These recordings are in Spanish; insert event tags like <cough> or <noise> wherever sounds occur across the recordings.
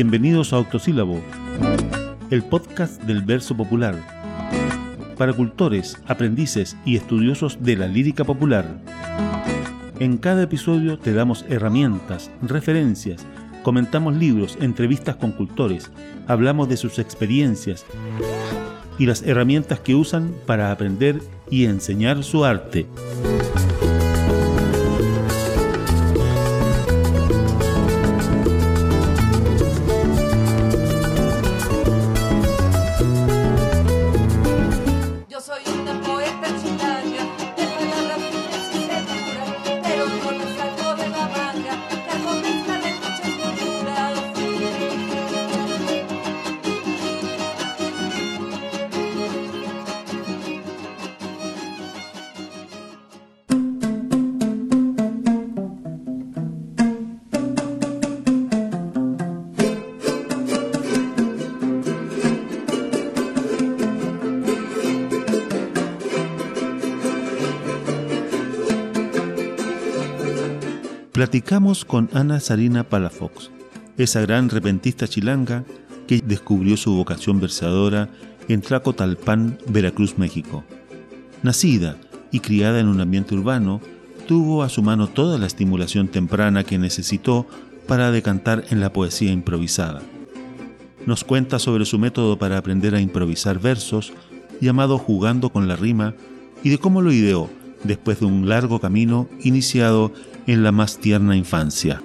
Bienvenidos a Octosílabo, el podcast del verso popular, para cultores, aprendices y estudiosos de la lírica popular. En cada episodio te damos herramientas, referencias, comentamos libros, entrevistas con cultores, hablamos de sus experiencias y las herramientas que usan para aprender y enseñar su arte. Platicamos con Ana Sarina Palafox, esa gran repentista chilanga que descubrió su vocación versadora en Tlacotalpan, Veracruz, México. Nacida y criada en un ambiente urbano, tuvo a su mano toda la estimulación temprana que necesitó para decantar en la poesía improvisada. Nos cuenta sobre su método para aprender a improvisar versos, llamado Jugando con la Rima, y de cómo lo ideó después de un largo camino iniciado en la más tierna infancia.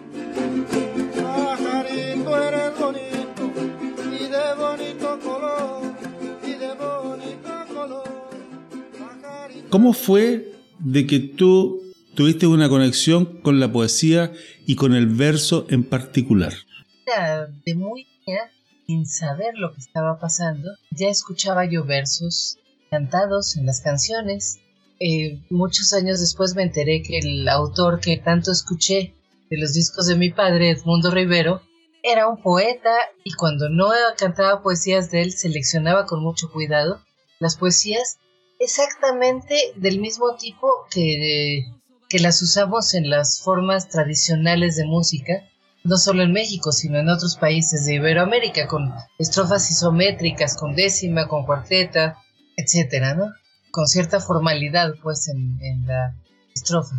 ¿Cómo fue de que tú tuviste una conexión con la poesía y con el verso en particular? de muy niña, sin saber lo que estaba pasando, ya escuchaba yo versos cantados en las canciones eh, muchos años después me enteré que el autor que tanto escuché de los discos de mi padre, Edmundo Rivero, era un poeta y cuando no cantaba poesías de él seleccionaba con mucho cuidado las poesías exactamente del mismo tipo que, que las usamos en las formas tradicionales de música, no solo en México, sino en otros países de Iberoamérica, con estrofas isométricas, con décima, con cuarteta, etcétera, ¿no? Con cierta formalidad, pues, en, la estrofa.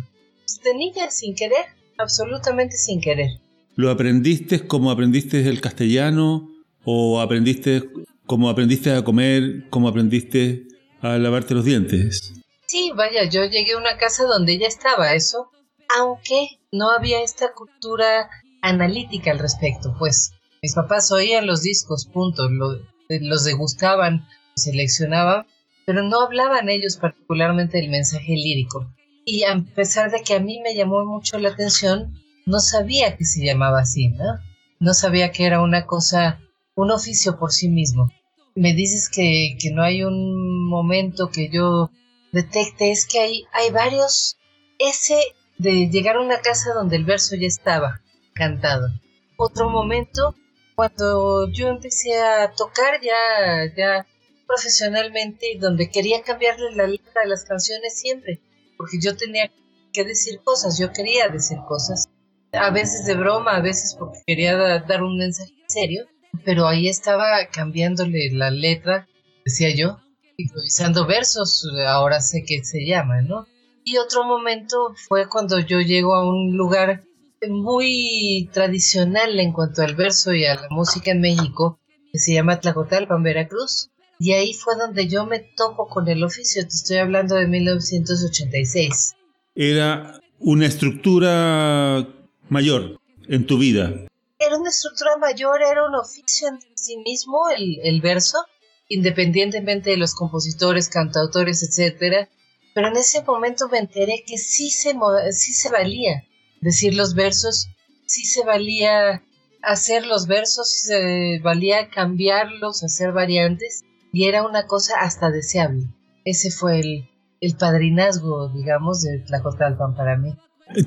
De niña, sin querer, absolutamente sin querer. ¿Lo aprendiste como aprendiste el castellano o aprendiste como aprendiste a comer, como aprendiste a lavarte los dientes? Sí, vaya, yo llegué a una casa donde ya estaba eso, aunque no había esta cultura analítica al respecto, pues mis papás oían los discos, punto, los degustaban, seleccionaban, pero no hablaban ellos particularmente del mensaje lírico. Y a pesar de que a mí me llamó mucho la atención, no sabía que se llamaba así, ¿no? No sabía que era una cosa, un oficio por sí mismo. Me dices que, que no hay un momento que yo detecte, es que hay, hay varios, ese de llegar a una casa donde el verso ya estaba cantado. Otro momento, cuando yo empecé a tocar, ya, ya profesionalmente y donde quería cambiarle la letra de las canciones siempre, porque yo tenía que decir cosas, yo quería decir cosas, a veces de broma, a veces porque quería dar un mensaje serio, pero ahí estaba cambiándole la letra, decía yo, improvisando versos, ahora sé que se llama, ¿no? Y otro momento fue cuando yo llego a un lugar muy tradicional en cuanto al verso y a la música en México, que se llama Tlacotalpan, Veracruz, y ahí fue donde yo me topo con el oficio, te estoy hablando de 1986. Era una estructura mayor en tu vida. Era una estructura mayor, era un oficio en sí mismo, el, el verso, independientemente de los compositores, cantautores, etc. Pero en ese momento me enteré que sí se, sí se valía decir los versos, sí se valía hacer los versos, sí se valía cambiarlos, hacer variantes y era una cosa hasta deseable. Ese fue el, el padrinazgo, digamos, de Tlacotalpan para mí.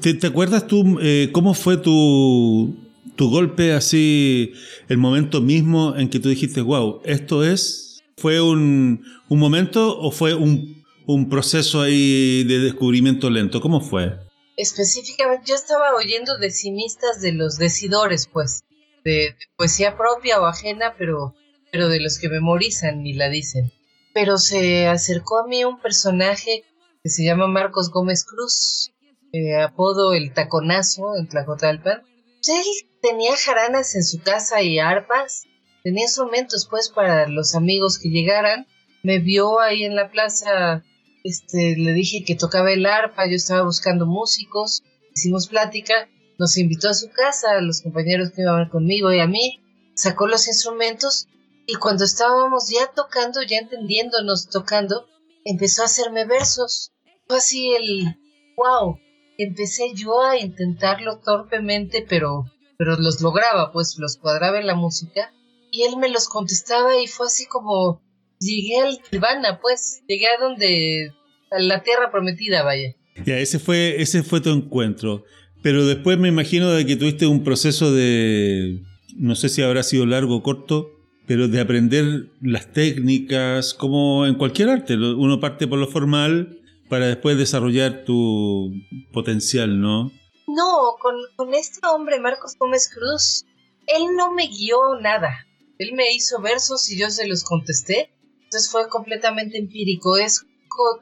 ¿Te, acuerdas tú eh, cómo fue tu, tu golpe así, el momento mismo en que tú dijiste, wow, esto es, fue un, un momento o fue un, un proceso ahí de descubrimiento lento? ¿Cómo fue? Específicamente, yo estaba oyendo decimistas de los decidores, pues, de, poesía propia o ajena, pero, pero de los que memorizan y la dicen. Pero se acercó a mí un personaje que se llama Marcos Gómez Cruz, eh, apodo el taconazo en Tlacotalpan. Él tenía jaranas en su casa y arpas, tenía instrumentos pues para los amigos que llegaran. Me vio ahí en la plaza, este, le dije que tocaba el arpa, yo estaba buscando músicos, hicimos plática, nos invitó a su casa, a los compañeros que iban conmigo y a mí, sacó los instrumentos y cuando estábamos ya tocando, ya entendiéndonos tocando, empezó a hacerme versos. Fue así el wow. Empecé yo a intentarlo torpemente, pero, pero los lograba, pues los cuadraba en la música. Y él me los contestaba y fue así como llegué al Nirvana, pues, llegué a donde, a la tierra prometida, vaya. Ya, ese fue, ese fue tu encuentro. Pero después me imagino de que tuviste un proceso de, no sé si habrá sido largo o corto, pero de aprender las técnicas, como en cualquier arte. Uno parte por lo formal para después desarrollar tu potencial, ¿no? No, con, con este hombre, Marcos Gómez Cruz, él no me guió nada. Él me hizo versos y yo se los contesté. Entonces fue completamente empírico. Es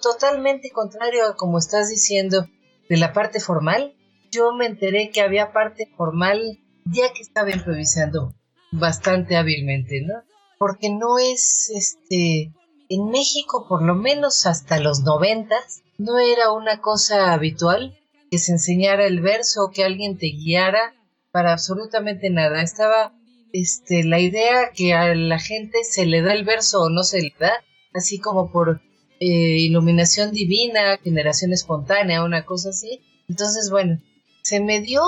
totalmente contrario a como estás diciendo de la parte formal. Yo me enteré que había parte formal ya que estaba improvisando bastante hábilmente, ¿no? Porque no es, este, en México por lo menos hasta los noventas, no era una cosa habitual que se enseñara el verso o que alguien te guiara para absolutamente nada. Estaba este, la idea que a la gente se le da el verso o no se le da, así como por eh, iluminación divina, generación espontánea, una cosa así. Entonces, bueno, se me dio,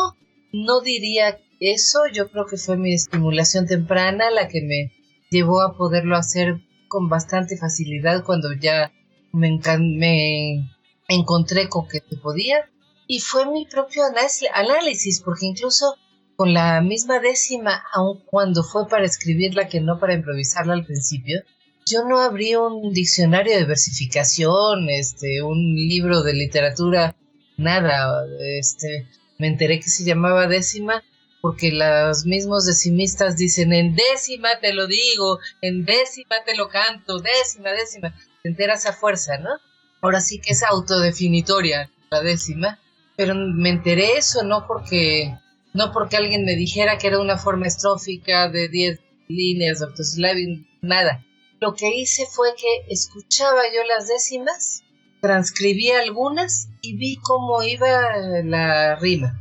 no diría eso yo creo que fue mi estimulación temprana la que me llevó a poderlo hacer con bastante facilidad cuando ya me, encontré con que podía. Y fue mi propio análisis, porque incluso con la misma décima, aun cuando fue para escribirla que no para improvisarla al principio, yo no abrí un diccionario de versificación, este, un libro de literatura, nada, este, me enteré que se llamaba décima porque los mismos decimistas dicen en décima te lo digo, en décima te lo canto, décima, décima, te enteras a fuerza, ¿no? Ahora sí que es autodefinitoria la décima, pero me enteré eso no porque no porque alguien me dijera que era una forma estrófica de 10 líneas, doctor nada. Lo que hice fue que escuchaba yo las décimas, transcribí algunas y vi cómo iba la rima.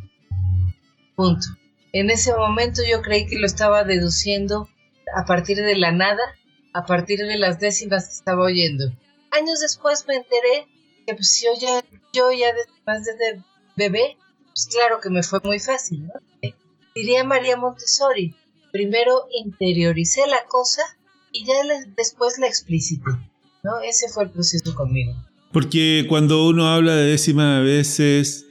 Punto. En ese momento yo creí que lo estaba deduciendo a partir de la nada, a partir de las décimas que estaba oyendo. Años después me enteré que pues yo ya, yo ya desde bebé, pues claro que me fue muy fácil, ¿no? Diría María Montessori, primero interioricé la cosa y ya después la explicité, ¿no? Ese fue el proceso conmigo. Porque cuando uno habla de décimas a veces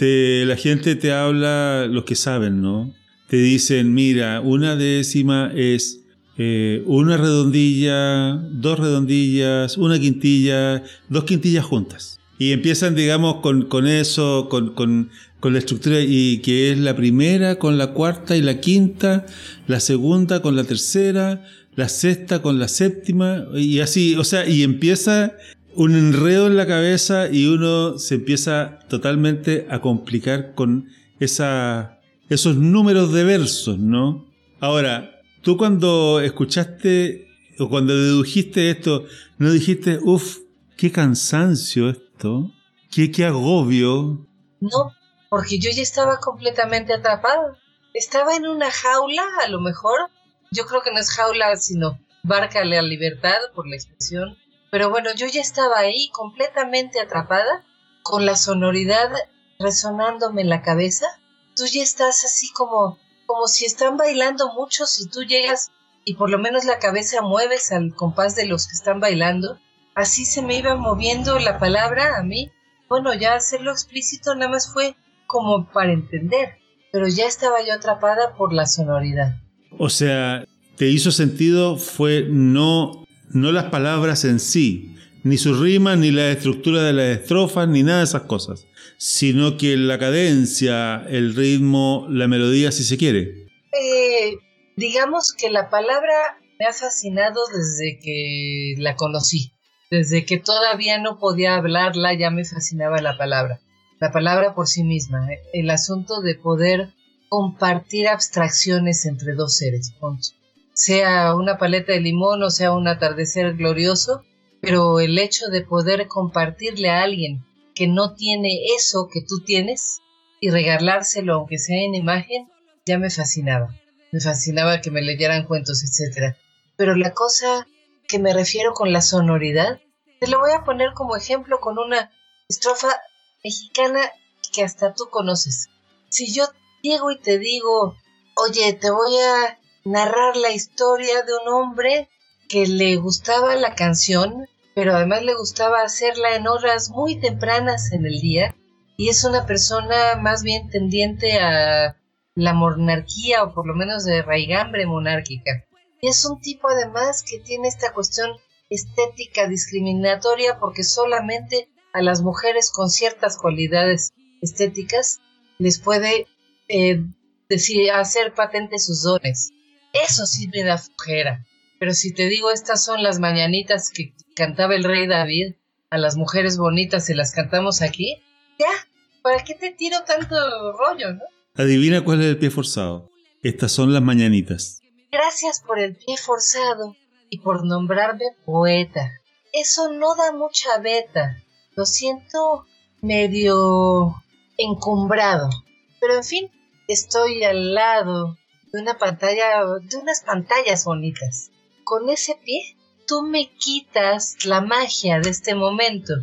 la gente te habla los que saben, ¿no? Te dicen, mira, una décima es eh, una redondilla, dos redondillas, una quintilla, dos quintillas juntas. Y empiezan, digamos, con, con eso, con, con, con, la estructura, y que es la primera con la cuarta y la quinta, la segunda con la tercera, la sexta con la séptima, y así, o sea, y empieza un enredo en la cabeza y uno se empieza totalmente a complicar con esos números de versos, ¿no? Ahora, tú cuando escuchaste o cuando dedujiste esto, ¿no dijiste, uff, qué cansancio esto? ¿Qué, qué agobio? No, porque yo ya estaba completamente atrapado. Estaba en una jaula, a lo mejor. Yo creo que no es jaula, sino barca a la libertad, por la expresión pero bueno, yo ya estaba ahí completamente atrapada, con la sonoridad resonándome en la cabeza. Tú ya estás así como, como si están bailando muchos y tú llegas y por lo menos la cabeza mueves al compás de los que están bailando. Así se me iba moviendo la palabra a mí. Bueno, ya hacerlo explícito nada más fue como para entender, pero ya estaba yo atrapada por la sonoridad. O sea, te hizo sentido fue no no las palabras en sí, ni su rima, ni la estructura de las estrofas, ni nada de esas cosas, sino que la cadencia, el ritmo, la melodía, si se quiere. Eh, digamos que la palabra me ha fascinado desde que la conocí. Desde que todavía no podía hablarla ya me fascinaba la palabra. La palabra por sí misma. El asunto de poder compartir abstracciones entre dos seres. Sea una paleta de limón o sea un atardecer glorioso, pero el hecho de poder compartirle a alguien que no tiene eso que tú tienes y regalárselo aunque sea en imagen, ya me fascinaba. Me fascinaba que me leyeran cuentos, etc. Pero la cosa que me refiero con la sonoridad, te lo voy a poner como ejemplo con una estrofa mexicana que hasta tú conoces. Si yo llego y te digo, oye, te voy a narrar la historia de un hombre que le gustaba la canción, pero además le gustaba hacerla en horas muy tempranas en el día, y es una persona más bien tendiente a la monarquía o por lo menos de raigambre monárquica. Y es un tipo además que tiene esta cuestión estética discriminatoria porque solamente a las mujeres con ciertas cualidades estéticas les puede eh, decir, hacer patente sus dones. Eso sí me da flojera. Pero si te digo, estas son las mañanitas que cantaba el rey David, a las mujeres bonitas se las cantamos aquí, ya, ¿para qué te tiro tanto rollo, no? Adivina cuál es el pie forzado. Estas son las mañanitas. Gracias por el pie forzado y por nombrarme poeta. Eso no da mucha beta. Lo siento medio encumbrado. Pero en fin, estoy al lado de una pantalla, de unas pantallas bonitas. Con ese pie, tú me quitas la magia de este momento,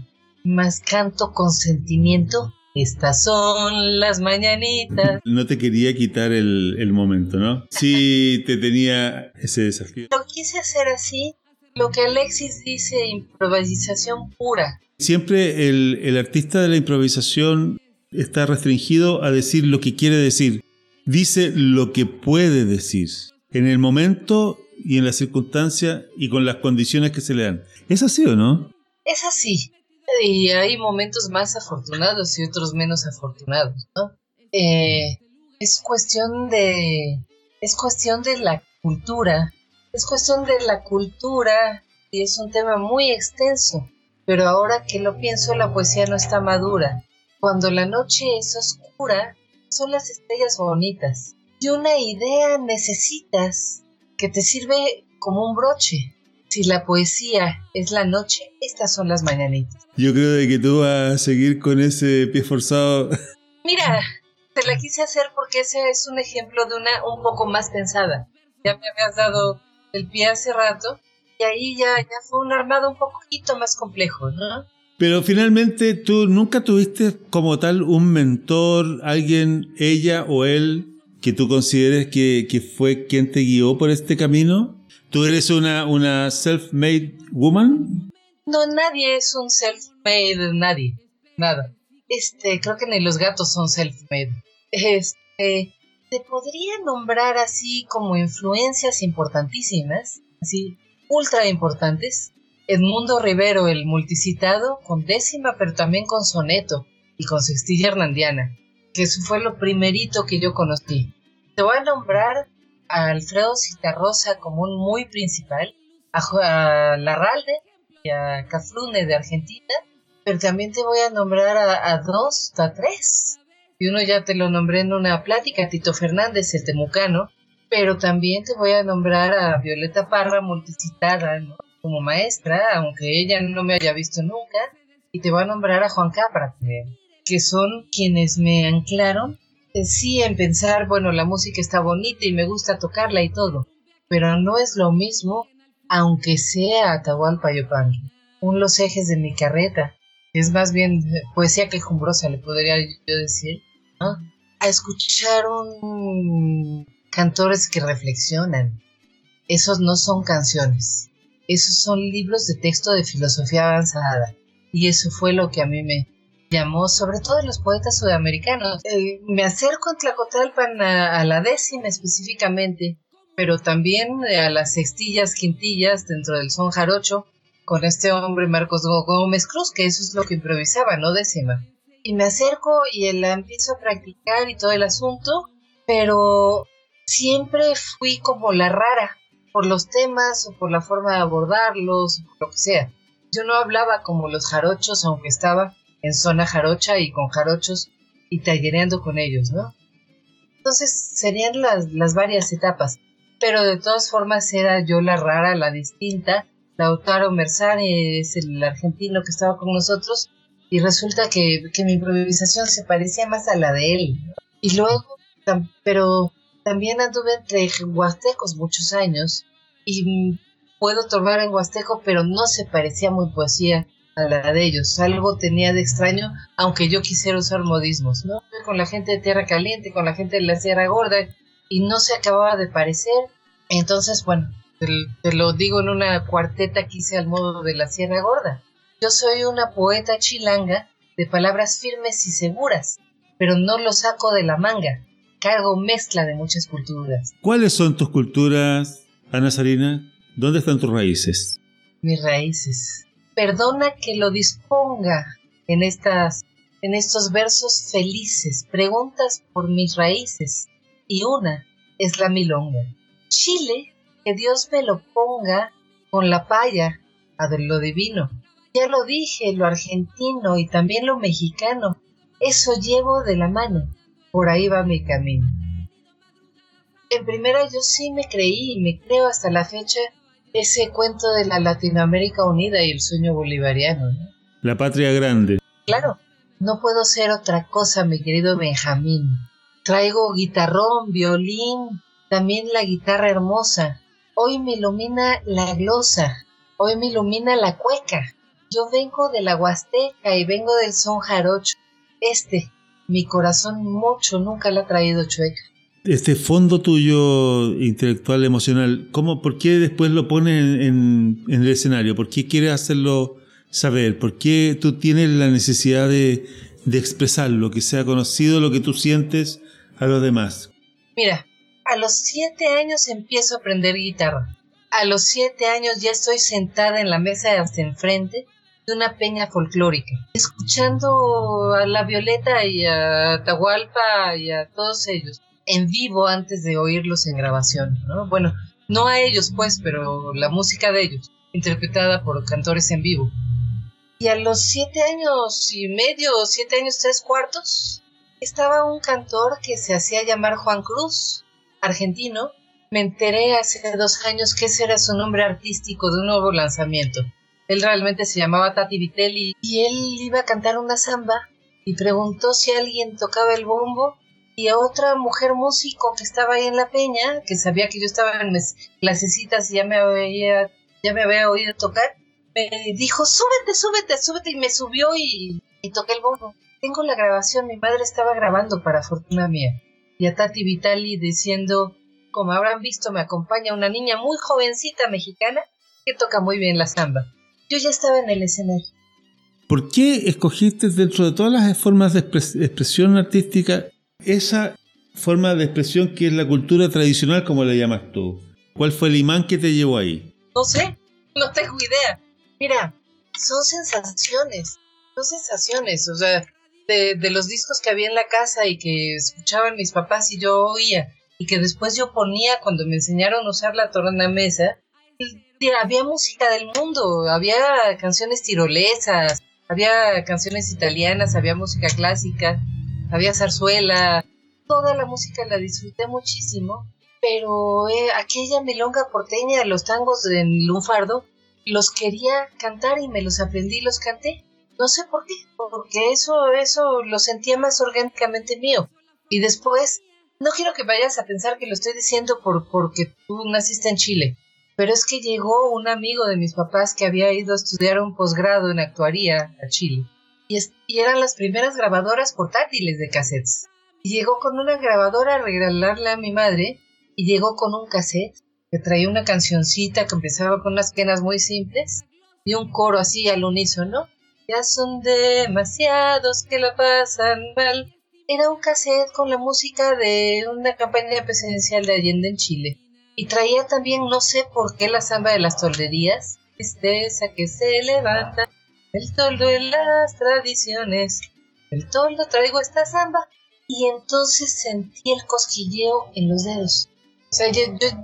más canto con sentimiento. Estas son las mañanitas. No te quería quitar el, el momento, ¿no? Sí, te tenía ese desafío. Lo quise hacer así, lo que Alexis dice, improvisación pura. Siempre el, el artista de la improvisación está restringido a decir lo que quiere decir. Dice lo que puede decir en el momento y en la circunstancia y con las condiciones que se le dan. ¿Es así o no? Es así. Y hay momentos más afortunados y otros menos afortunados. Eh, es cuestión de. Es cuestión de la cultura. Es cuestión de la cultura y es un tema muy extenso. Pero ahora que lo pienso, la poesía no está madura. Cuando la noche es oscura, son las estrellas bonitas. Y una idea necesitas que te sirve como un broche. Si la poesía es la noche, estas son las mañanitas. Yo creo de que tú vas a seguir con ese pie forzado. <laughs> Mira, te la quise hacer porque ese es un ejemplo de una un poco más pensada. Ya me habías dado el pie hace rato y ahí ya, ya fue un armado un poquito más complejo, ¿no? Pero finalmente tú nunca tuviste como tal un mentor, alguien, ella o él, que tú consideres que, fue quien te guió por este camino. ¿Tú eres una, una self-made woman? No, nadie es un self-made, nadie. Nada. Este, creo que ni los gatos son self-made. Este, te podría nombrar así como influencias importantísimas, así, ultra importantes. Edmundo Rivero, el multicitado, con décima, pero también con soneto y con sextilla hernandiana, que eso fue lo primerito que yo conocí. Te voy a nombrar a Alfredo Citarrosa como un muy principal, a, Larralde y a Cafrune de Argentina, pero también te voy a nombrar a, a dos, a tres. Y uno ya te lo nombré en una plática, Tito Fernández, el temucano, pero también te voy a nombrar a Violeta Parra, multicitada, ¿no? Como maestra, aunque ella no me haya visto nunca, y te voy a nombrar a Juan Capra que son quienes me anclaron, eh, sí, en pensar, bueno, la música está bonita y me gusta tocarla y todo, pero no es lo mismo, aunque sea Atahualpa Yupanqui, un Los ejes de mi carreta, es más bien poesía quejumbrosa, le podría yo decir. A escuchar un cantores que reflexionan. Esos no son canciones. Esos son libros de texto de filosofía avanzada. Y eso fue lo que a mí me llamó, sobre todo los poetas sudamericanos. Eh, me acerco en Tlacotalpan a, la décima específicamente, pero también a las sextillas, quintillas dentro del son jarocho, con este hombre Marcos Gómez Cruz, que eso es lo que improvisaba, no décima. Y me acerco y la empiezo a practicar y todo el asunto, pero siempre fui como la rara, por los temas o por la forma de abordarlos, lo que sea. Yo no hablaba como los jarochos, aunque estaba en zona jarocha y con jarochos y tallereando con ellos, ¿no? Entonces serían las, las varias etapas, pero de todas formas era yo la rara, la distinta. Lautaro Merzani es el argentino que estaba con nosotros y resulta que, que mi improvisación se parecía más a la de él. Y luego, pero también anduve entre huastecos muchos años y puedo tomar en huasteco, pero no se parecía muy poesía a la de ellos. Algo tenía de extraño, aunque yo quisiera usar modismos, ¿no? Con la gente de Tierra Caliente, con la gente de la Sierra Gorda, y no se acababa de parecer. Entonces, bueno, te, lo digo en una cuarteta que hice al modo de la Sierra Gorda. Yo soy una poeta chilanga de palabras firmes y seguras, pero no lo saco de la manga cargo mezcla de muchas culturas. ¿Cuáles son tus culturas, Ana Sarina? ¿Dónde están tus raíces? Mis raíces. Perdona que lo disponga en estas en estos versos felices, preguntas por mis raíces, y una es la milonga. Chile, que Dios me lo ponga con la paya a lo divino. Ya lo dije, lo argentino y también lo mexicano, eso llevo de la mano por ahí va mi camino. En primera yo sí me creí y me creo hasta la fecha ese cuento de la Latinoamérica unida y el sueño bolivariano. La patria grande. Claro, no puedo ser otra cosa, mi querido Benjamín. Traigo guitarrón, violín, también la guitarra hermosa. Hoy me ilumina la glosa, hoy me ilumina la cueca. Yo vengo de la Huasteca y vengo del son jarocho. Este, mi corazón mucho nunca la ha traído chueca. Este fondo tuyo intelectual, emocional, ¿cómo, ¿por qué después lo pones en, el escenario? ¿Por qué quieres hacerlo saber? ¿Por qué tú tienes la necesidad de, de expresarlo, que sea conocido lo que tú sientes a los demás? Mira, a los siete años empiezo a aprender guitarra. A los siete años ya estoy sentada en la mesa de hasta enfrente de una peña folclórica, escuchando a La Violeta y a Tahualpa y a todos ellos en vivo antes de oírlos en grabación, ¿no? Bueno, no a ellos pues, pero la música de ellos, interpretada por cantores en vivo. Y a los siete años y medio, siete años tres cuartos, estaba un cantor que se hacía llamar Juan Cruz, argentino. Me enteré hace dos años que ese era su nombre artístico de un nuevo lanzamiento. Él realmente se llamaba Tati Vitelli y él iba a cantar una samba y preguntó si alguien tocaba el bombo y a otra mujer músico que estaba ahí en la peña, que sabía que yo estaba en mis clasecitas y ya me había, ya me había oído tocar, me dijo, súbete, súbete, súbete y me subió y, y toqué el bombo. Tengo la grabación, mi madre estaba grabando para fortuna mía. Y a Tati Vitali diciendo, como habrán visto, me acompaña una niña muy jovencita mexicana que toca muy bien la samba. Yo ya estaba en el escenario. ¿Por qué escogiste dentro de todas las formas de expresión artística esa forma de expresión que es la cultura tradicional, como la llamas tú? ¿Cuál fue el imán que te llevó ahí? No sé, <laughs> no tengo idea. Mira, son sensaciones, son sensaciones, o sea, de, de los discos que había en la casa y que escuchaban mis papás y yo oía, y que después yo ponía cuando me enseñaron a usar la torna mesa, había música del mundo, había canciones tirolesas, había canciones italianas, había música clásica, había zarzuela, toda la música la disfruté muchísimo, pero eh, aquella milonga porteña, los tangos en lunfardo, los quería cantar y me los aprendí y los canté. No sé por qué, porque eso, eso lo sentía más orgánicamente mío. Y después, no quiero que vayas a pensar que lo estoy diciendo por, porque tú naciste en Chile pero es que llegó un amigo de mis papás que había ido a estudiar un posgrado en actuaría a Chile. Y, eran las primeras grabadoras portátiles de cassettes. Y llegó con una grabadora a regalarle a mi madre y llegó con un cassette que traía una cancioncita que empezaba con unas penas muy simples y un coro así al unísono. Ya son demasiados que la pasan mal. Era un cassette con la música de una campaña presidencial de Allende en Chile. Y traía también, no sé por qué, la samba de las tolderías. esa que se levanta, el toldo de las tradiciones. El toldo traigo esta samba. Y entonces sentí el cosquilleo en los dedos. O sea, yo,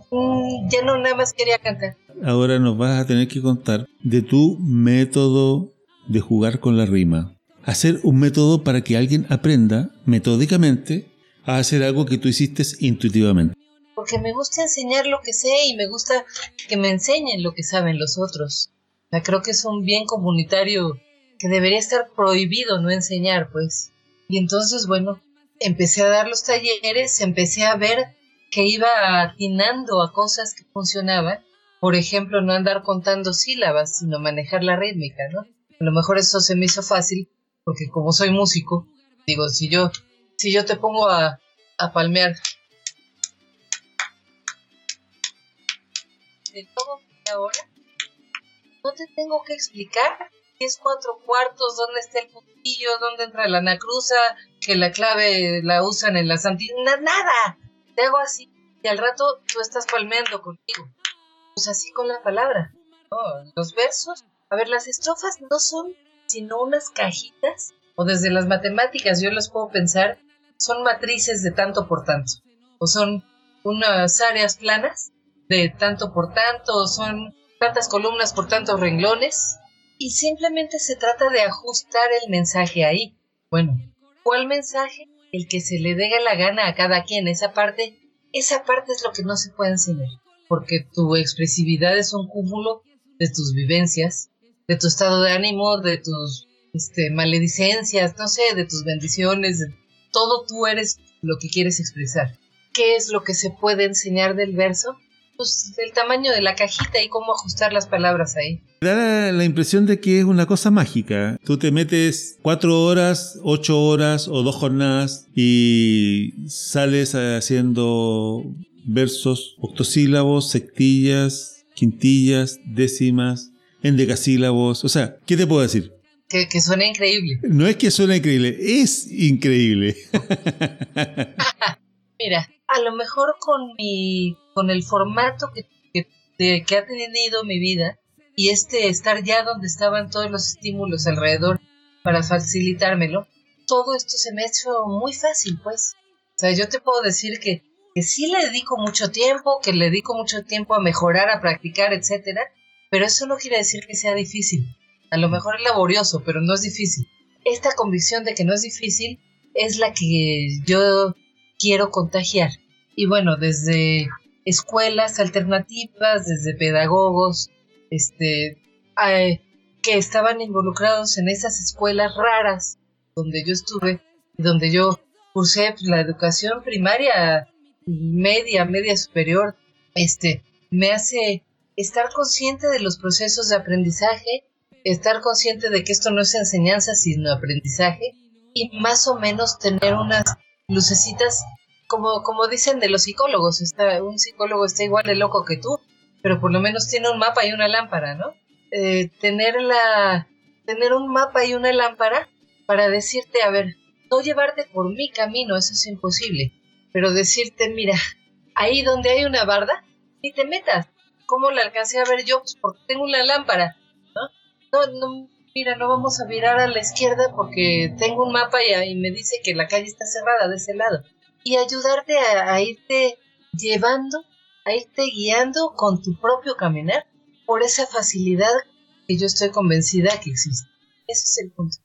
mm, ya no nada más quería cantar. Ahora nos vas a tener que contar de tu método de jugar con la rima. Hacer un método para que alguien aprenda metódicamente a hacer algo que tú hiciste intuitivamente. Porque me gusta enseñar lo que sé y me gusta que me enseñen lo que saben los otros. O creo que es un bien comunitario que debería estar prohibido no enseñar, pues. Y entonces, bueno, empecé a dar los talleres, empecé a ver que iba atinando a cosas que funcionaban. Por ejemplo, no andar contando sílabas, sino manejar la rítmica, ¿no? A lo mejor eso se me hizo fácil, porque como soy músico, digo, si yo, si yo te pongo a, a palmear de todo ahora, no te tengo que explicar qué es cuatro cuartos, dónde está el puntillo, dónde entra la anacruza, que la clave la usan en la santina, nada. Te hago así y al rato tú estás palmeando contigo. Pues así con la palabra. los versos, a ver, las estrofas no son sino unas cajitas, o desde las matemáticas yo las puedo pensar, son matrices de tanto por tanto, o son unas áreas planas de tanto por tanto, son tantas columnas por tantos renglones, y simplemente se trata de ajustar el mensaje ahí. Bueno, ¿cuál mensaje? El que se le dé la gana a cada quien, esa parte, esa parte es lo que no se puede enseñar, porque tu expresividad es un cúmulo de tus vivencias, de tu estado de ánimo, de tus este, maledicencias, no sé, de tus bendiciones, todo tú eres lo que quieres expresar. ¿Qué es lo que se puede enseñar del verso? Pues el tamaño de la cajita y cómo ajustar las palabras ahí. Da la impresión de que es una cosa mágica. Tú te metes cuatro horas, ocho horas o dos jornadas y sales haciendo versos octosílabos, sectillas, quintillas, décimas, en decasílabos. O sea, ¿qué te puedo decir? Que, que suena increíble. No es que suene increíble, es increíble. <laughs> Mira, a lo mejor con mi, con el formato que, ha tenido mi vida y este estar ya donde estaban todos los estímulos alrededor para facilitármelo, todo esto se me ha hecho muy fácil, pues. O sea, yo te puedo decir que, que sí le dedico mucho tiempo, que le dedico mucho tiempo a mejorar, a practicar, etcétera, pero eso no quiere decir que sea difícil. A lo mejor es laborioso, pero no es difícil. Esta convicción de que no es difícil es la que yo quiero contagiar. Y bueno, desde escuelas alternativas, desde pedagogos, este, que estaban involucrados en esas escuelas raras donde yo estuve, donde yo cursé pues, la educación primaria, media, media superior, este, me hace estar consciente de los procesos de aprendizaje, estar consciente de que esto no es enseñanza, sino aprendizaje, y más o menos tener unas lucecitas, como, como dicen de los psicólogos, está, un psicólogo está igual de loco que tú, pero por lo menos tiene un mapa y una lámpara, ¿no? Eh, tener, la, tener un mapa y una lámpara para decirte, a ver, no llevarte por mi camino, eso es imposible, pero decirte, mira, ahí donde hay una barda, ni te metas, ¿Cómo la alcancé a ver yo? Pues porque tengo una lámpara, ¿no? No, mira, no vamos a virar a la izquierda porque tengo un mapa y, me dice que la calle está cerrada de ese lado. Y ayudarte a, irte llevando, a irte guiando con tu propio caminar por esa facilidad que yo estoy convencida que existe. Ese es el punto.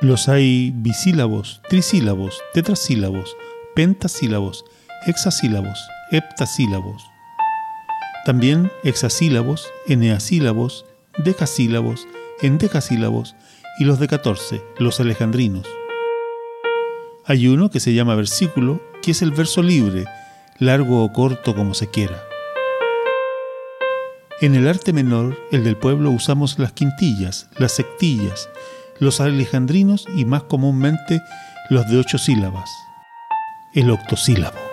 Los hay bisílabos, trisílabos, tetrasílabos, pentasílabos, hexasílabos, heptasílabos. También hexasílabos, eneasílabos, decasílabos, endecasílabos y los de catorce, los alejandrinos. Hay uno que se llama versículo, que es el verso libre, largo o corto como se quiera. En el arte menor, el del pueblo, usamos las quintillas, las sectillas, los alejandrinos y más comúnmente los de ocho sílabas, el octosílabo.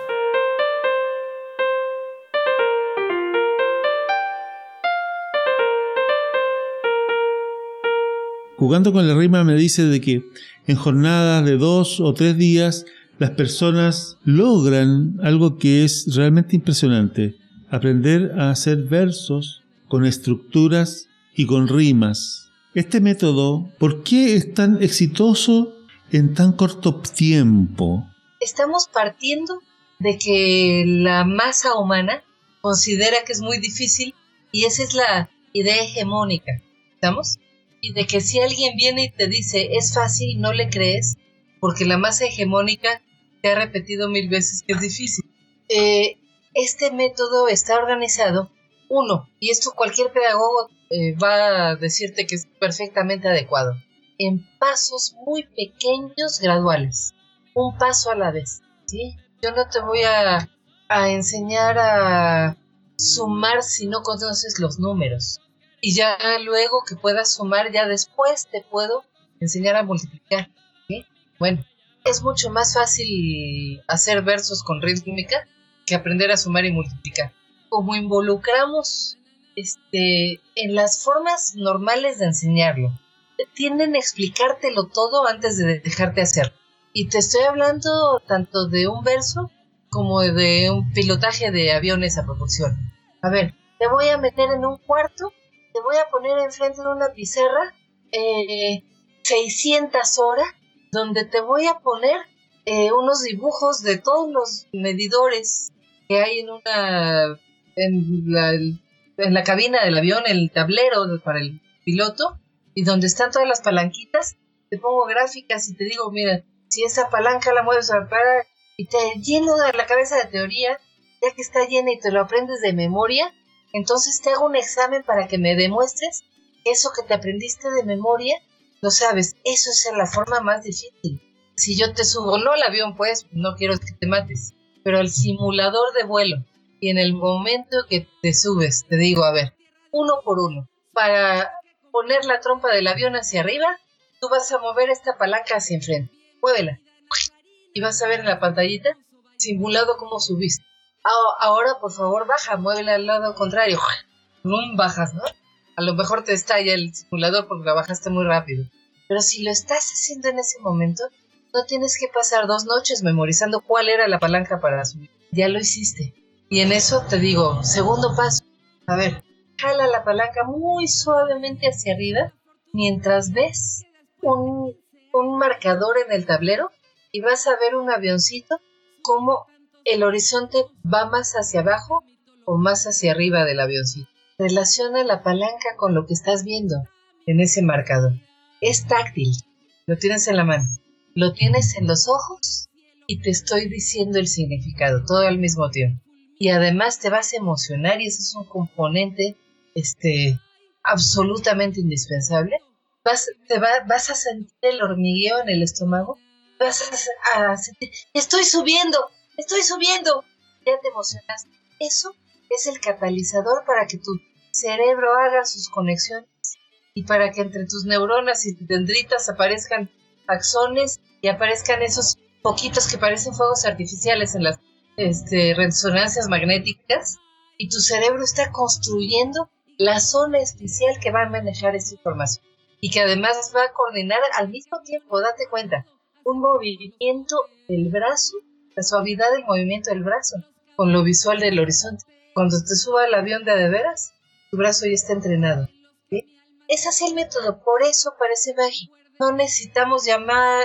Jugando con la rima me dice de que en jornadas de dos o tres días las personas logran algo que es realmente impresionante, aprender a hacer versos con estructuras y con rimas Este método, ¿por qué es tan exitoso en tan corto tiempo? Estamos partiendo de que la masa humana considera que es muy difícil y esa es la idea hegemónica, ¿estamos? Y de que si alguien viene y te dice es fácil, no le crees, porque la masa hegemónica te ha repetido mil veces que es difícil. Eh, este método está organizado, uno, y esto cualquier pedagogo eh, va a decirte que es perfectamente adecuado, en pasos muy pequeños graduales, un paso a la vez, ¿sí? Yo no te voy a, a enseñar a sumar si no conoces los números. Y ya luego que puedas sumar, ya después te puedo enseñar a multiplicar. Bueno, es mucho más fácil hacer versos con rítmica que aprender a sumar y multiplicar. Como involucramos este, en las formas normales de enseñarlo, tienden a explicártelo todo antes de dejarte hacer. Y te estoy hablando tanto de un verso como de un pilotaje de aviones a propulsión. A ver, te voy a meter en un cuarto, te voy a poner enfrente de una pizarra eh, 600 horas, donde te voy a poner eh, unos dibujos de todos los medidores que hay en una en la, en la cabina del avión, el tablero para el piloto, y donde están todas las palanquitas, te pongo gráficas y te digo, mira, si esa palanca la mueves a para y te lleno de la cabeza de teoría, ya que está llena y te lo aprendes de memoria, entonces te hago un examen para que me demuestres eso que te aprendiste de memoria, lo sabes. Eso es la forma más difícil. Si yo te subo, no al avión, pues, no quiero que te mates, pero al simulador de vuelo. Y en el momento que te subes, te digo, a ver, uno por uno, para poner la trompa del avión hacia arriba, tú vas a mover esta palanca hacia enfrente. Muévela. Y vas a ver en la pantallita simulado cómo subiste. Ahora, por favor, baja, muévela al lado contrario. No bajas, ¿no? A lo mejor te estalla el simulador porque la bajaste muy rápido. Pero si lo estás haciendo en ese momento, no tienes que pasar dos noches memorizando cuál era la palanca para subir. Ya lo hiciste. Y en eso te digo, segundo paso. A ver, jala la palanca muy suavemente hacia arriba mientras ves un, un marcador en el tablero y vas a ver un avioncito como el horizonte va más hacia abajo o más hacia arriba del avioncito. Relaciona la palanca con lo que estás viendo en ese marcador. Es táctil, lo tienes en la mano, lo tienes en los ojos y te estoy diciendo el significado todo al mismo tiempo. Y además te vas a emocionar y ese es un componente este, absolutamente indispensable. Vas, te vas a sentir el hormigueo en el estómago, vas a sentir, estoy subiendo, estoy subiendo. Ya te emocionaste. Eso es el catalizador para que tu cerebro haga sus conexiones y para que entre tus neuronas y dendritas aparezcan axones y aparezcan esos poquitos que parecen fuegos artificiales en las este, resonancias magnéticas y tu cerebro está construyendo la zona especial que va a manejar esa información y que además va a coordinar al mismo tiempo, date cuenta, un movimiento del brazo la suavidad del movimiento del brazo, con lo visual del horizonte. Cuando te suba el avión de de veras, tu brazo ya está entrenado. Es así el método, por eso parece mágico. No necesitamos llamar,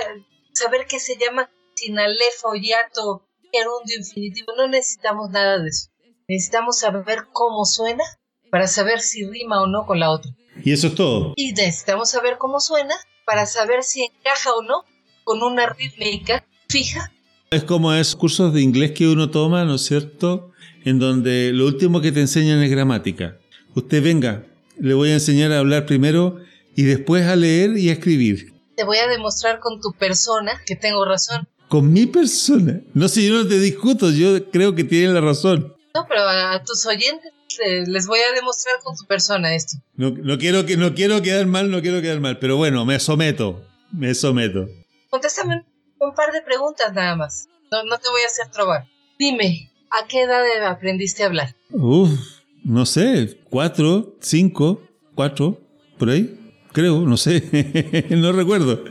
saber qué se llama sinalefo, hiato, gerundio infinitivo, no necesitamos nada de eso. Necesitamos saber cómo suena para saber si rima o no con la otra. Y eso es todo. Y necesitamos saber cómo suena para saber si encaja o no con una rítmica fija es como esos cursos de inglés que uno toma, ¿no es cierto? En donde lo último que te enseñan es gramática. Usted venga, le voy a enseñar a hablar primero y después a leer y a escribir. Te voy a demostrar con tu persona que tengo razón. ¿Con mi persona? No sé, yo no te discuto, yo creo que tienen la razón. No, pero a tus oyentes les voy a demostrar con tu persona esto. No, no, quiero, que, no quiero quedar mal, no quiero quedar mal, pero bueno, me someto, me someto. Contéstame un par de preguntas nada más. No, no te voy a hacer trobar. Dime, ¿a qué edad aprendiste a hablar? Uf, no sé, cuatro, cinco, cuatro, por ahí. Creo, no sé, <laughs> no recuerdo.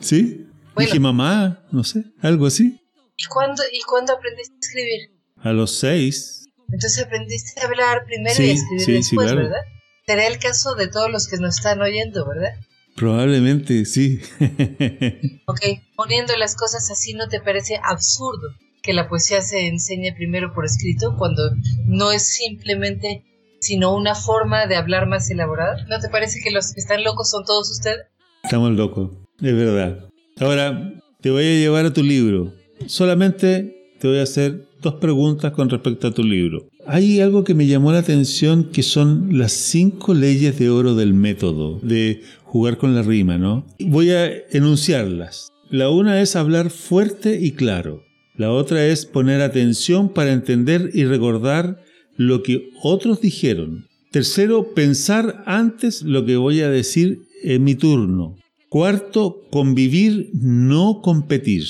¿Sí? Dije mamá, no sé, algo así. ¿Y cuándo, ¿Y cuándo aprendiste a escribir? A los seis. Entonces aprendiste a hablar primero y a escribir después, ¿verdad? Será el caso de todos los que nos están oyendo, ¿verdad? Probablemente, sí. <laughs> ok, poniendo las cosas así, ¿no te parece absurdo que la poesía se enseñe primero por escrito cuando no es simplemente sino una forma de hablar más elaborada? ¿No te parece que los que están locos son todos ustedes? Estamos locos, es verdad. Ahora, te voy a llevar a tu libro. Solamente te voy a hacer dos preguntas con respecto a tu libro. Hay algo que me llamó la atención que son las cinco leyes de oro del método, de jugar con la rima, ¿no? Voy a enunciarlas. La una es hablar fuerte y claro. La otra es poner atención para entender y recordar lo que otros dijeron. Tercero, pensar antes lo que voy a decir en mi turno. Cuarto, convivir, no competir.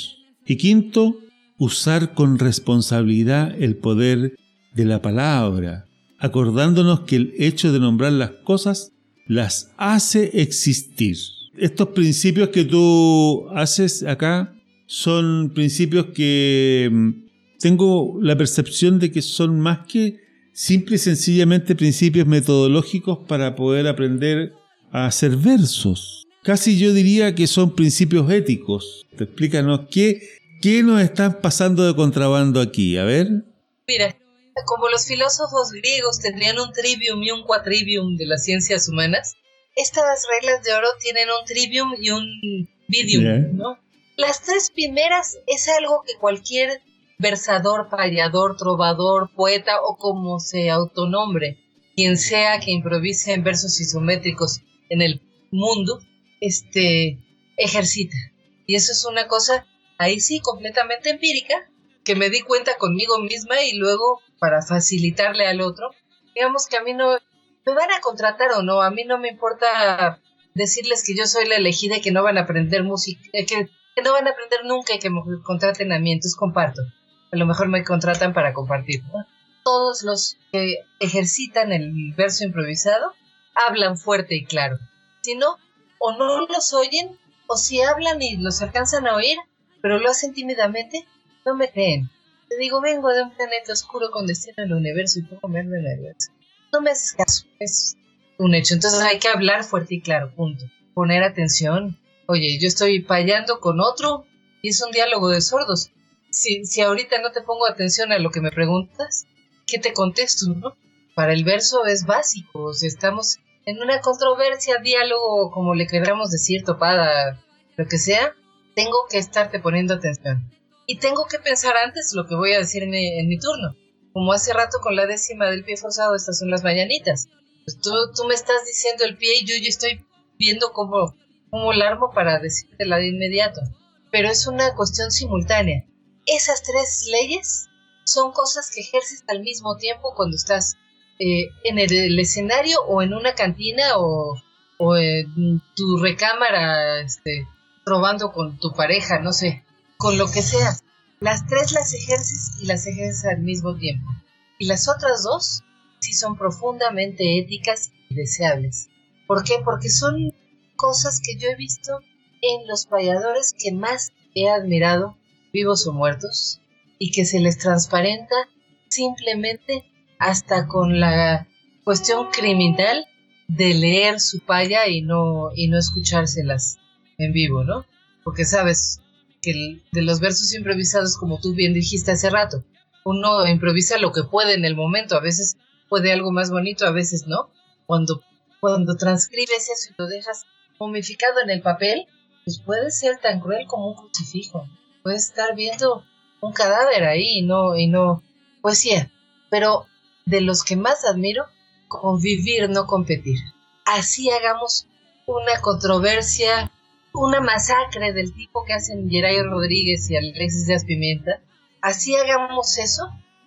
Y quinto, usar con responsabilidad el poder de la palabra, acordándonos que el hecho de nombrar las cosas las hace existir. Estos principios que tú haces acá son principios que mm, tengo la percepción de que son más que simple y sencillamente principios metodológicos para poder aprender a hacer versos. Casi yo diría que son principios éticos. Explícanos qué, qué nos están pasando de contrabando aquí. A ver. Mira, como los filósofos griegos tendrían un trivium y un quatrivium de las ciencias humanas, estas reglas de oro tienen un trivium y un vidium, ¿no? Las tres primeras es algo que cualquier versador, payador, trovador, poeta o como se autonombre, quien sea que improvise en versos isométricos en el mundo, este, ejercita. Y eso es una cosa, ahí sí, completamente empírica, que me di cuenta conmigo misma y luego para facilitarle al otro. Digamos que a mí no, me van a contratar o no, a mí no me importa decirles que yo soy la elegida y que no van a aprender música, eh, que, no van a aprender nunca y que me contraten a mí, entonces comparto. A lo mejor me contratan para compartir. Todos los que ejercitan el verso improvisado hablan fuerte y claro. Si no, o no los oyen, o si hablan y los alcanzan a oír, pero lo hacen tímidamente, no me creen. Te digo, vengo de un planeta oscuro con destino al universo y puedo comerme el universo. No me haces caso, es un hecho. Entonces hay que hablar fuerte y claro, punto. Poner atención. Oye, yo estoy payando con otro y es un diálogo de sordos. Si, si ahorita no te pongo atención a lo que me preguntas, ¿qué te contesto, no? Para el verso es básico, o sea, estamos en una controversia, diálogo, como le queramos decir, topada, lo que sea, tengo que estarte poniendo atención. Y tengo que pensar antes lo que voy a decir en mi, turno. Como hace rato con la décima del pie forzado, estas son las mañanitas. Pues tú, me estás diciendo el pie y yo, yo estoy viendo cómo, cómo armo para decírtela de inmediato. Pero es una cuestión simultánea. Esas tres leyes son cosas que ejerces al mismo tiempo cuando estás eh, en el, escenario o en una cantina o, en tu recámara, este, probando con tu pareja, no sé, con lo que sea. Las tres las ejerces y las ejerces al mismo tiempo. Y las otras dos sí son profundamente éticas y deseables. ¿Por qué? Porque son cosas que yo he visto en los payadores que más he admirado, vivos o muertos, y que se les transparenta simplemente hasta con la cuestión criminal de leer su paya y no, y no escuchárselas en vivo, ¿no? Porque sabes que de los versos improvisados, como tú bien dijiste hace rato, uno improvisa lo que puede en el momento, a veces puede algo más bonito, a veces no. Cuando, cuando transcribes eso y lo dejas momificado en el papel, pues puede ser tan cruel como un crucifijo. Puedes estar viendo un cadáver ahí no, y no poesía. Pero de los que más admiro, convivir, no competir. Así hagamos una controversia, una masacre del tipo que hacen Geray Rodríguez y Alexis de Pimienta. Así hagamos eso.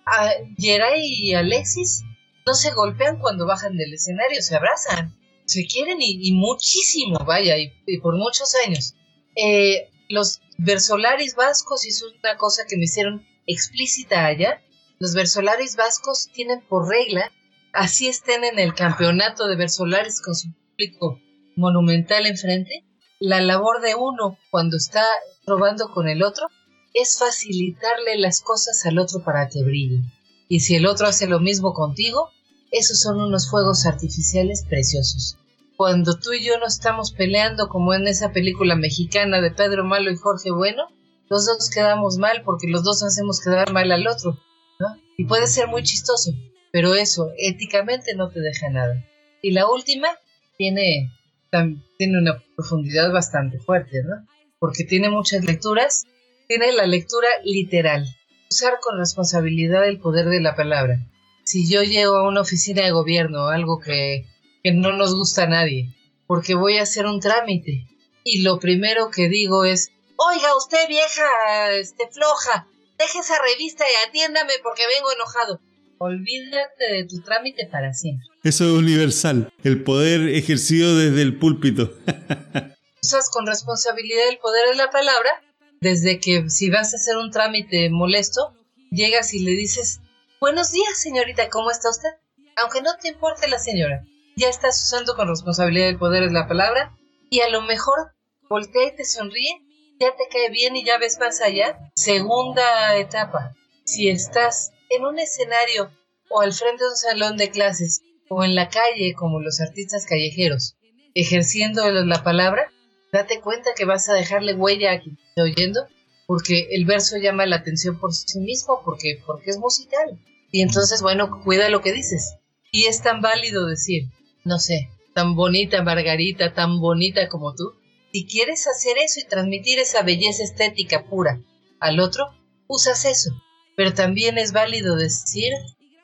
A Geray y Alexis no se golpean cuando bajan del escenario, se abrazan, se quieren y, muchísimo, vaya, y, por muchos años. Eh, los versolaris vascos, y es una cosa que me hicieron explícita allá, los versolaris vascos tienen por regla, así estén en el campeonato de versolaris con su público monumental enfrente, la labor de uno cuando está probando con el otro es facilitarle las cosas al otro para que brille. Y si el otro hace lo mismo contigo, esos son unos fuegos artificiales preciosos. Cuando tú y yo no estamos peleando como en esa película mexicana de Pedro Malo y Jorge Bueno, los dos quedamos mal porque los dos hacemos quedar mal al otro, ¿no? Y puede ser muy chistoso, pero eso éticamente no te deja nada. Y la última tiene, tiene una profundidad bastante fuerte, ¿no? Porque tiene muchas lecturas. Tiene la lectura literal. Usar con responsabilidad el poder de la palabra. Si yo llego a una oficina de gobierno, algo que, que no nos gusta a nadie, porque voy a hacer un trámite, y lo primero que digo es, Oiga, usted vieja, este floja, deje esa revista y atiéndame porque vengo enojado. Olvídate de tu trámite para siempre. Eso es universal, el poder ejercido desde el púlpito. <laughs> Usas con responsabilidad el poder de la palabra, desde que si vas a hacer un trámite molesto, llegas y le dices, buenos días señorita, ¿cómo está usted? Aunque no te importe la señora, ya estás usando con responsabilidad el poder de la palabra y a lo mejor voltea y te sonríe ya te cae bien y ya ves más allá. Segunda etapa, si estás en un escenario o al frente de un salón de clases o en la calle como los artistas callejeros, ejerciendo la palabra, date cuenta que vas a dejarle huella a quien esté oyendo, porque el verso llama la atención por sí mismo, porque, porque es musical. Y entonces, bueno, cuida lo que dices. Y es tan válido decir, no sé, tan bonita Margarita, tan bonita como tú, si quieres hacer eso y transmitir esa belleza estética pura al otro, usas eso. Pero también es válido decir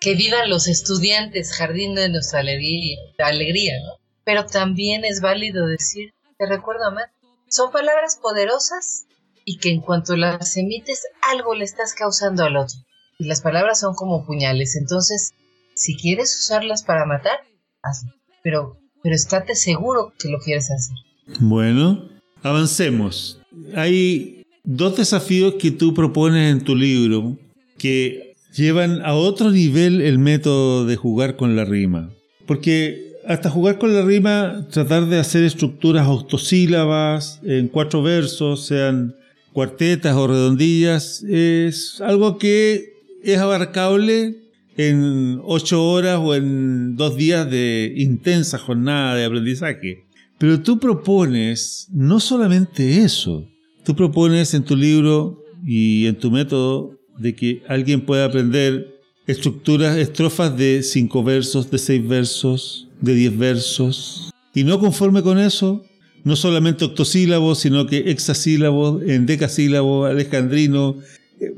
que vivan los estudiantes, jardín de nuestra alegría, alegría ¿no? Pero también es válido decir, te recuerdo, Amar, son palabras poderosas y que en cuanto las emites, algo le estás causando al otro. Y las palabras son como puñales, entonces, si quieres usarlas para matar, hazlo. Pero, pero estate seguro que lo quieres hacer. Bueno, avancemos. Hay dos desafíos que tú propones en tu libro que llevan a otro nivel el método de jugar con la rima. Porque hasta jugar con la rima, tratar de hacer estructuras octosílabas en cuatro versos, sean cuartetas o redondillas, es algo que es abarcable en ocho horas o en dos días de intensa jornada de aprendizaje. Pero tú propones no solamente eso, tú propones en tu libro y en tu método de que alguien pueda aprender estructuras, estrofas de cinco versos, de seis versos, de diez versos. Y no conforme con eso, no solamente octosílabos, sino que hexasílabos, en decasílabo, alejandrino.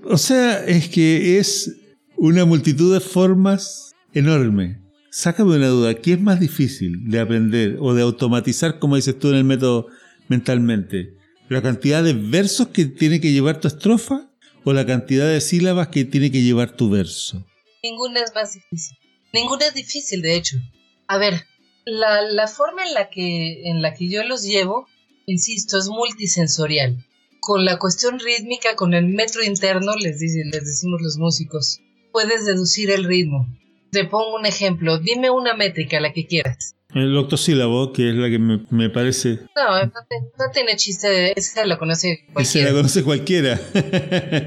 O sea, es que es una multitud de formas enorme. Sácame una duda, ¿qué es más difícil de aprender o de automatizar, como dices tú en el método mentalmente? ¿La cantidad de versos que tiene que llevar tu estrofa o la cantidad de sílabas que tiene que llevar tu verso? Ninguna es más difícil. Ninguna es difícil, de hecho. A ver, la, forma en la, que, en la que yo los llevo, insisto, es multisensorial. Con la cuestión rítmica, con el metro interno, les, les decimos los músicos, puedes deducir el ritmo te pongo un ejemplo. Dime una métrica, la que quieras. El octosílabo, que es la que me, parece. No, no, tiene chiste. Esa la conoce cualquiera. Esa la conoce cualquiera.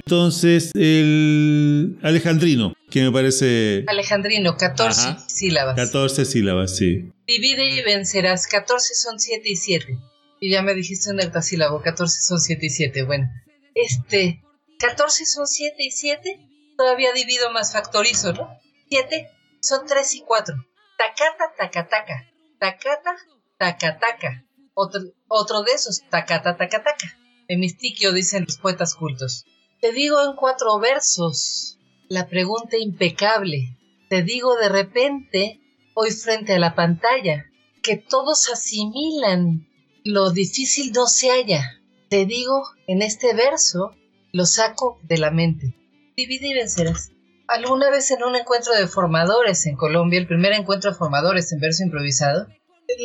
Entonces, el alejandrino, que me parece. Alejandrino, 14 sílabas. 14 sílabas, sí. Divide y vencerás. 14 son 7 y 7. Y ya me dijiste un octosílabo. 14 son 7 y 7. Bueno, este. 14 son 7 y 7. Todavía divido más factorizo, ¿no? 7 son tres y cuatro. Tacata, tacataca. Tacata, tacataca. Otro, otro de esos, tacata, tacataca. Hemistiquio, dicen los poetas cultos. Te digo en cuatro versos la pregunta impecable. Te digo de repente, hoy frente a la pantalla, que todos asimilan lo difícil no se halla. Te digo en este verso, lo saco de la mente. Divide y vencerás. Alguna vez en un encuentro de formadores en Colombia, el primer encuentro de formadores en verso improvisado,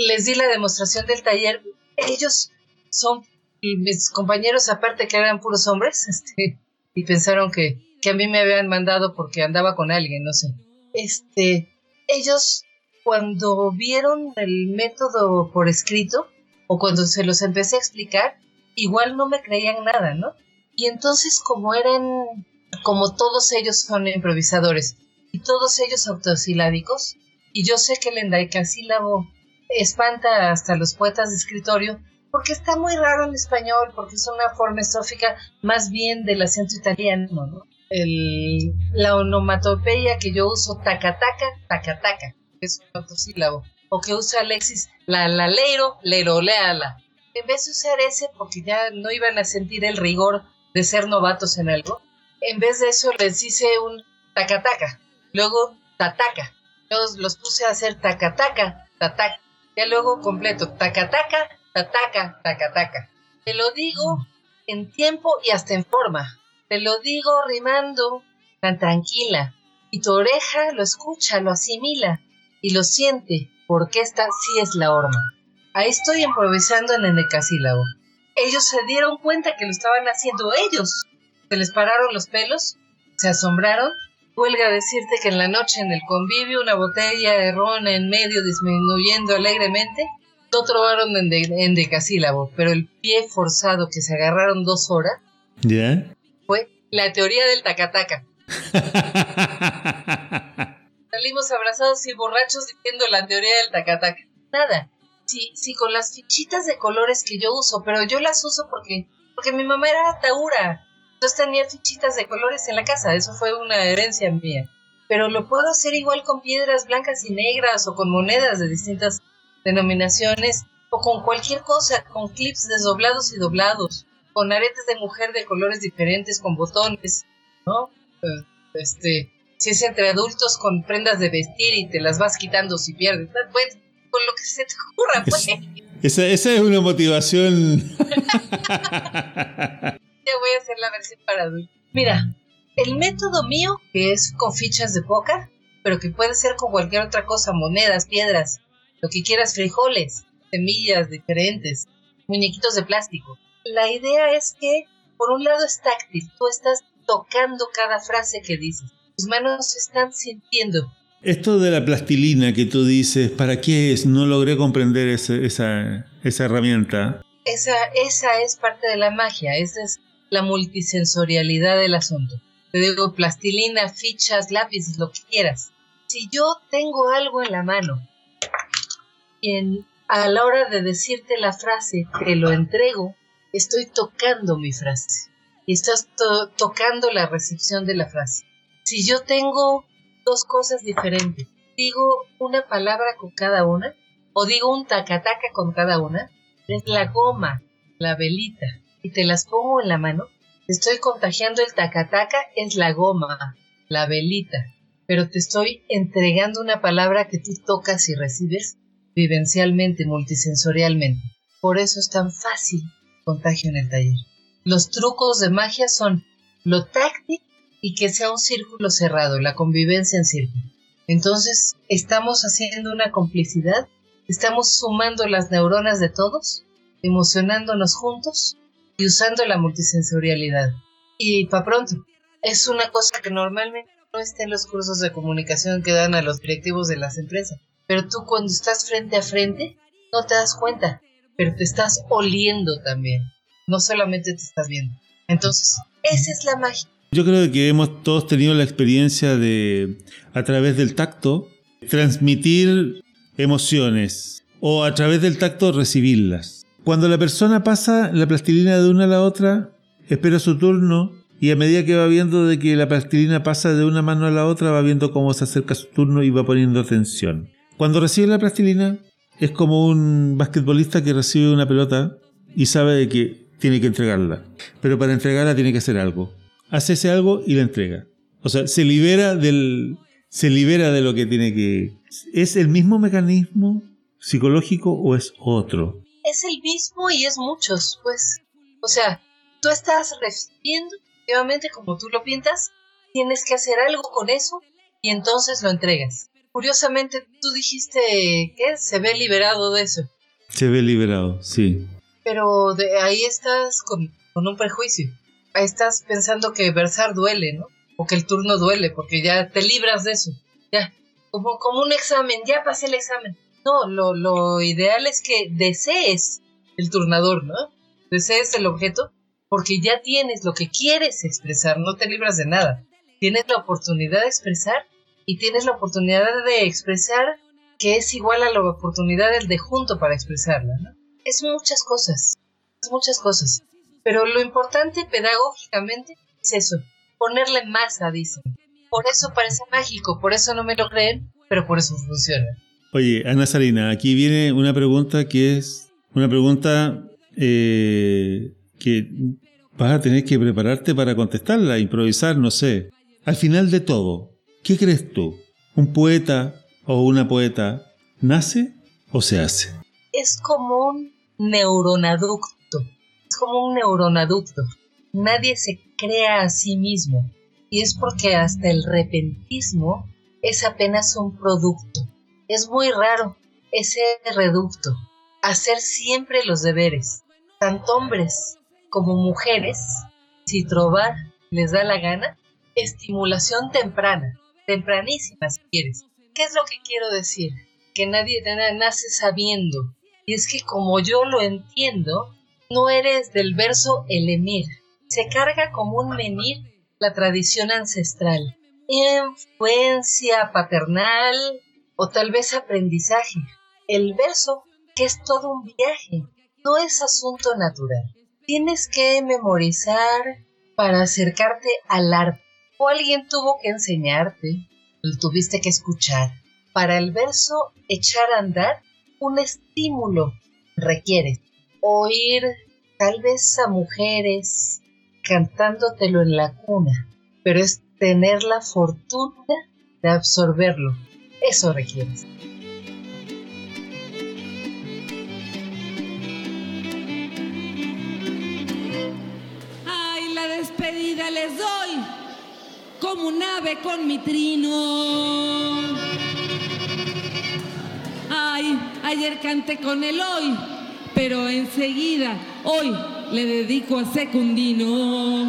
les di la demostración del taller. Ellos son mis compañeros, aparte que eran puros hombres, <laughs> este, y pensaron que, que a mí me habían mandado porque andaba con alguien, no sé. Este, ellos cuando vieron el método por escrito o cuando se los empecé a explicar, igual no me creían nada, ¿no? Y entonces como eran como todos ellos son improvisadores y todos ellos autosilábicos, Y yo sé que el endecasílabo espanta hasta los poetas de escritorio porque está muy raro en español, porque es una forma estrófica más bien del acento italiano, ¿no? El, la onomatopeya que yo uso, tacataca, tacataca, es un autosílabo. O que usa Alexis, la la leiro, leroleala. En vez de usar ese, porque ya no iban a sentir el rigor de ser novatos en algo, en vez de eso les hice un tacataca, luego tataca. Los, los puse a hacer tacataca, tataca. Ya luego completo, tacataca, tataca, tacataca. Te lo digo en tiempo y hasta en forma. Te lo digo rimando tan tranquila. Y tu oreja lo escucha, lo asimila y lo siente, porque esta sí es la horma. Ahí estoy improvisando en el decasílabo. Ellos se dieron cuenta que lo estaban haciendo ellos. Se les pararon los pelos, se asombraron. Huelga decirte que en la noche en el convivio una botella de ron en medio disminuyendo alegremente no trobaron en, decasílabo, pero el pie forzado que se agarraron dos horas ¿Ya? fue la teoría del tacataca. <laughs> Salimos abrazados y borrachos diciendo la teoría del tacataca. Nada. Sí, sí, con las fichitas de colores que yo uso, pero yo las uso porque, porque mi mamá era taura. Entonces tenía fichitas de colores en la casa, eso fue una herencia mía. Pero lo puedo hacer igual con piedras blancas y negras o con monedas de distintas denominaciones o con cualquier cosa, con clips desdoblados y doblados, con aretes de mujer de colores diferentes, con botones, ¿no? Eh, este, si es entre adultos con prendas de vestir y te las vas quitando si pierdes, pues, con lo que se te ocurra, pues. Esa, esa es una motivación. <laughs> Ya voy a hacer la versión para adultos. Mira, el método mío, que es con fichas de póker, pero que puede ser con cualquier otra cosa, monedas, piedras, lo que quieras, frijoles, semillas diferentes, muñequitos de plástico. La idea es que, por un lado, es táctil, tú estás tocando cada frase que dices, tus manos están sintiendo. Esto de la plastilina que tú dices, ¿para qué es? No logré comprender esa, esa herramienta. Esa, esa es parte de la magia, esa es la multisensorialidad del asunto. Te digo, plastilina, fichas, lápices, lo que quieras. Si yo tengo algo en la mano y a la hora de decirte la frase, te lo entrego, estoy tocando mi frase y estás tocando la recepción de la frase. Si yo tengo dos cosas diferentes, digo una palabra con cada una o digo un tacataca con cada una, es la goma, la velita, y te las pongo en la mano, estoy contagiando el tacataca, es la goma, la velita, pero te estoy entregando una palabra que tú tocas y recibes vivencialmente, multisensorialmente. Por eso es tan fácil contagio en el taller. Los trucos de magia son lo táctil y que sea un círculo cerrado, la convivencia en círculo. Entonces, estamos haciendo una complicidad, estamos sumando las neuronas de todos, emocionándonos juntos y usando la multisensorialidad. Y para pronto, es una cosa que normalmente no está en los cursos de comunicación que dan a los directivos de las empresas. Pero tú cuando estás frente a frente, no te das cuenta, pero te estás oliendo también. No solamente te estás viendo. Entonces, esa es la magia. Yo creo que hemos todos tenido la experiencia de, a través del tacto, transmitir emociones o a través del tacto recibirlas. Cuando la persona pasa la plastilina de una a la otra, espera su turno y a medida que va viendo de que la plastilina pasa de una mano a la otra, va viendo cómo se acerca su turno y va poniendo atención. Cuando recibe la plastilina, es como un basquetbolista que recibe una pelota y sabe de que tiene que entregarla. Pero para entregarla tiene que hacer algo. Hace ese algo y la entrega. O sea, se libera del. se libera de lo que tiene que. ¿Es el mismo mecanismo psicológico o es otro? Es el mismo y es muchos, pues. O sea, tú estás recibiendo, efectivamente, como tú lo pintas, tienes que hacer algo con eso y entonces lo entregas curiosamente tú dijiste que se ve liberado de eso. Se ve liberado, sí. Pero de ahí estás con, un prejuicio. Ahí estás pensando que versar duele, ¿no? O que el turno duele, porque ya te libras de eso. Ya, como, como un examen, ya pasé el examen. No, lo, lo ideal es que desees el turnador, ¿no? Desees el objeto, porque ya tienes lo que quieres expresar, no te libras de nada. Tienes la oportunidad de expresar y tienes la oportunidad de expresar que es igual a la oportunidad del de junto para expresarla. ¿no? Es muchas cosas, es muchas cosas. Pero lo importante pedagógicamente es eso, ponerle masa, dicen. Por eso parece mágico, por eso no me lo creen, pero por eso funciona. Oye, Ana Sarina, aquí viene una pregunta que es una pregunta eh, que vas a tener que prepararte para contestarla, improvisar, no sé. Al final de todo, ¿qué crees tú? ¿Un poeta o una poeta nace o se hace? Es como un neuronaducto. Es como un neuronaducto. Nadie se crea a sí mismo. Y es porque hasta el repentismo es apenas un producto. Es muy raro ese reducto. Hacer siempre los deberes. Tanto hombres como mujeres, si trobar les da la gana, estimulación temprana, tempranísima si quieres. ¿Qué es lo que quiero decir? Que nadie nace sabiendo. Y es que como yo lo entiendo, no eres del verso el emir. Se carga como un menir la tradición ancestral. Influencia paternal o tal vez aprendizaje. El verso, que es todo un viaje, no es asunto natural tienes que memorizar para acercarte al arte. O alguien tuvo que enseñarte, lo tuviste que escuchar. Para el verso echar a andar, un estímulo requiere. Oír tal vez a mujeres cantándotelo en la cuna, pero es tener la fortuna de absorberlo. Eso requieres. les doy como un ave con mi trino. Ay, ayer canté con el hoy, pero enseguida hoy le dedico a Secundino.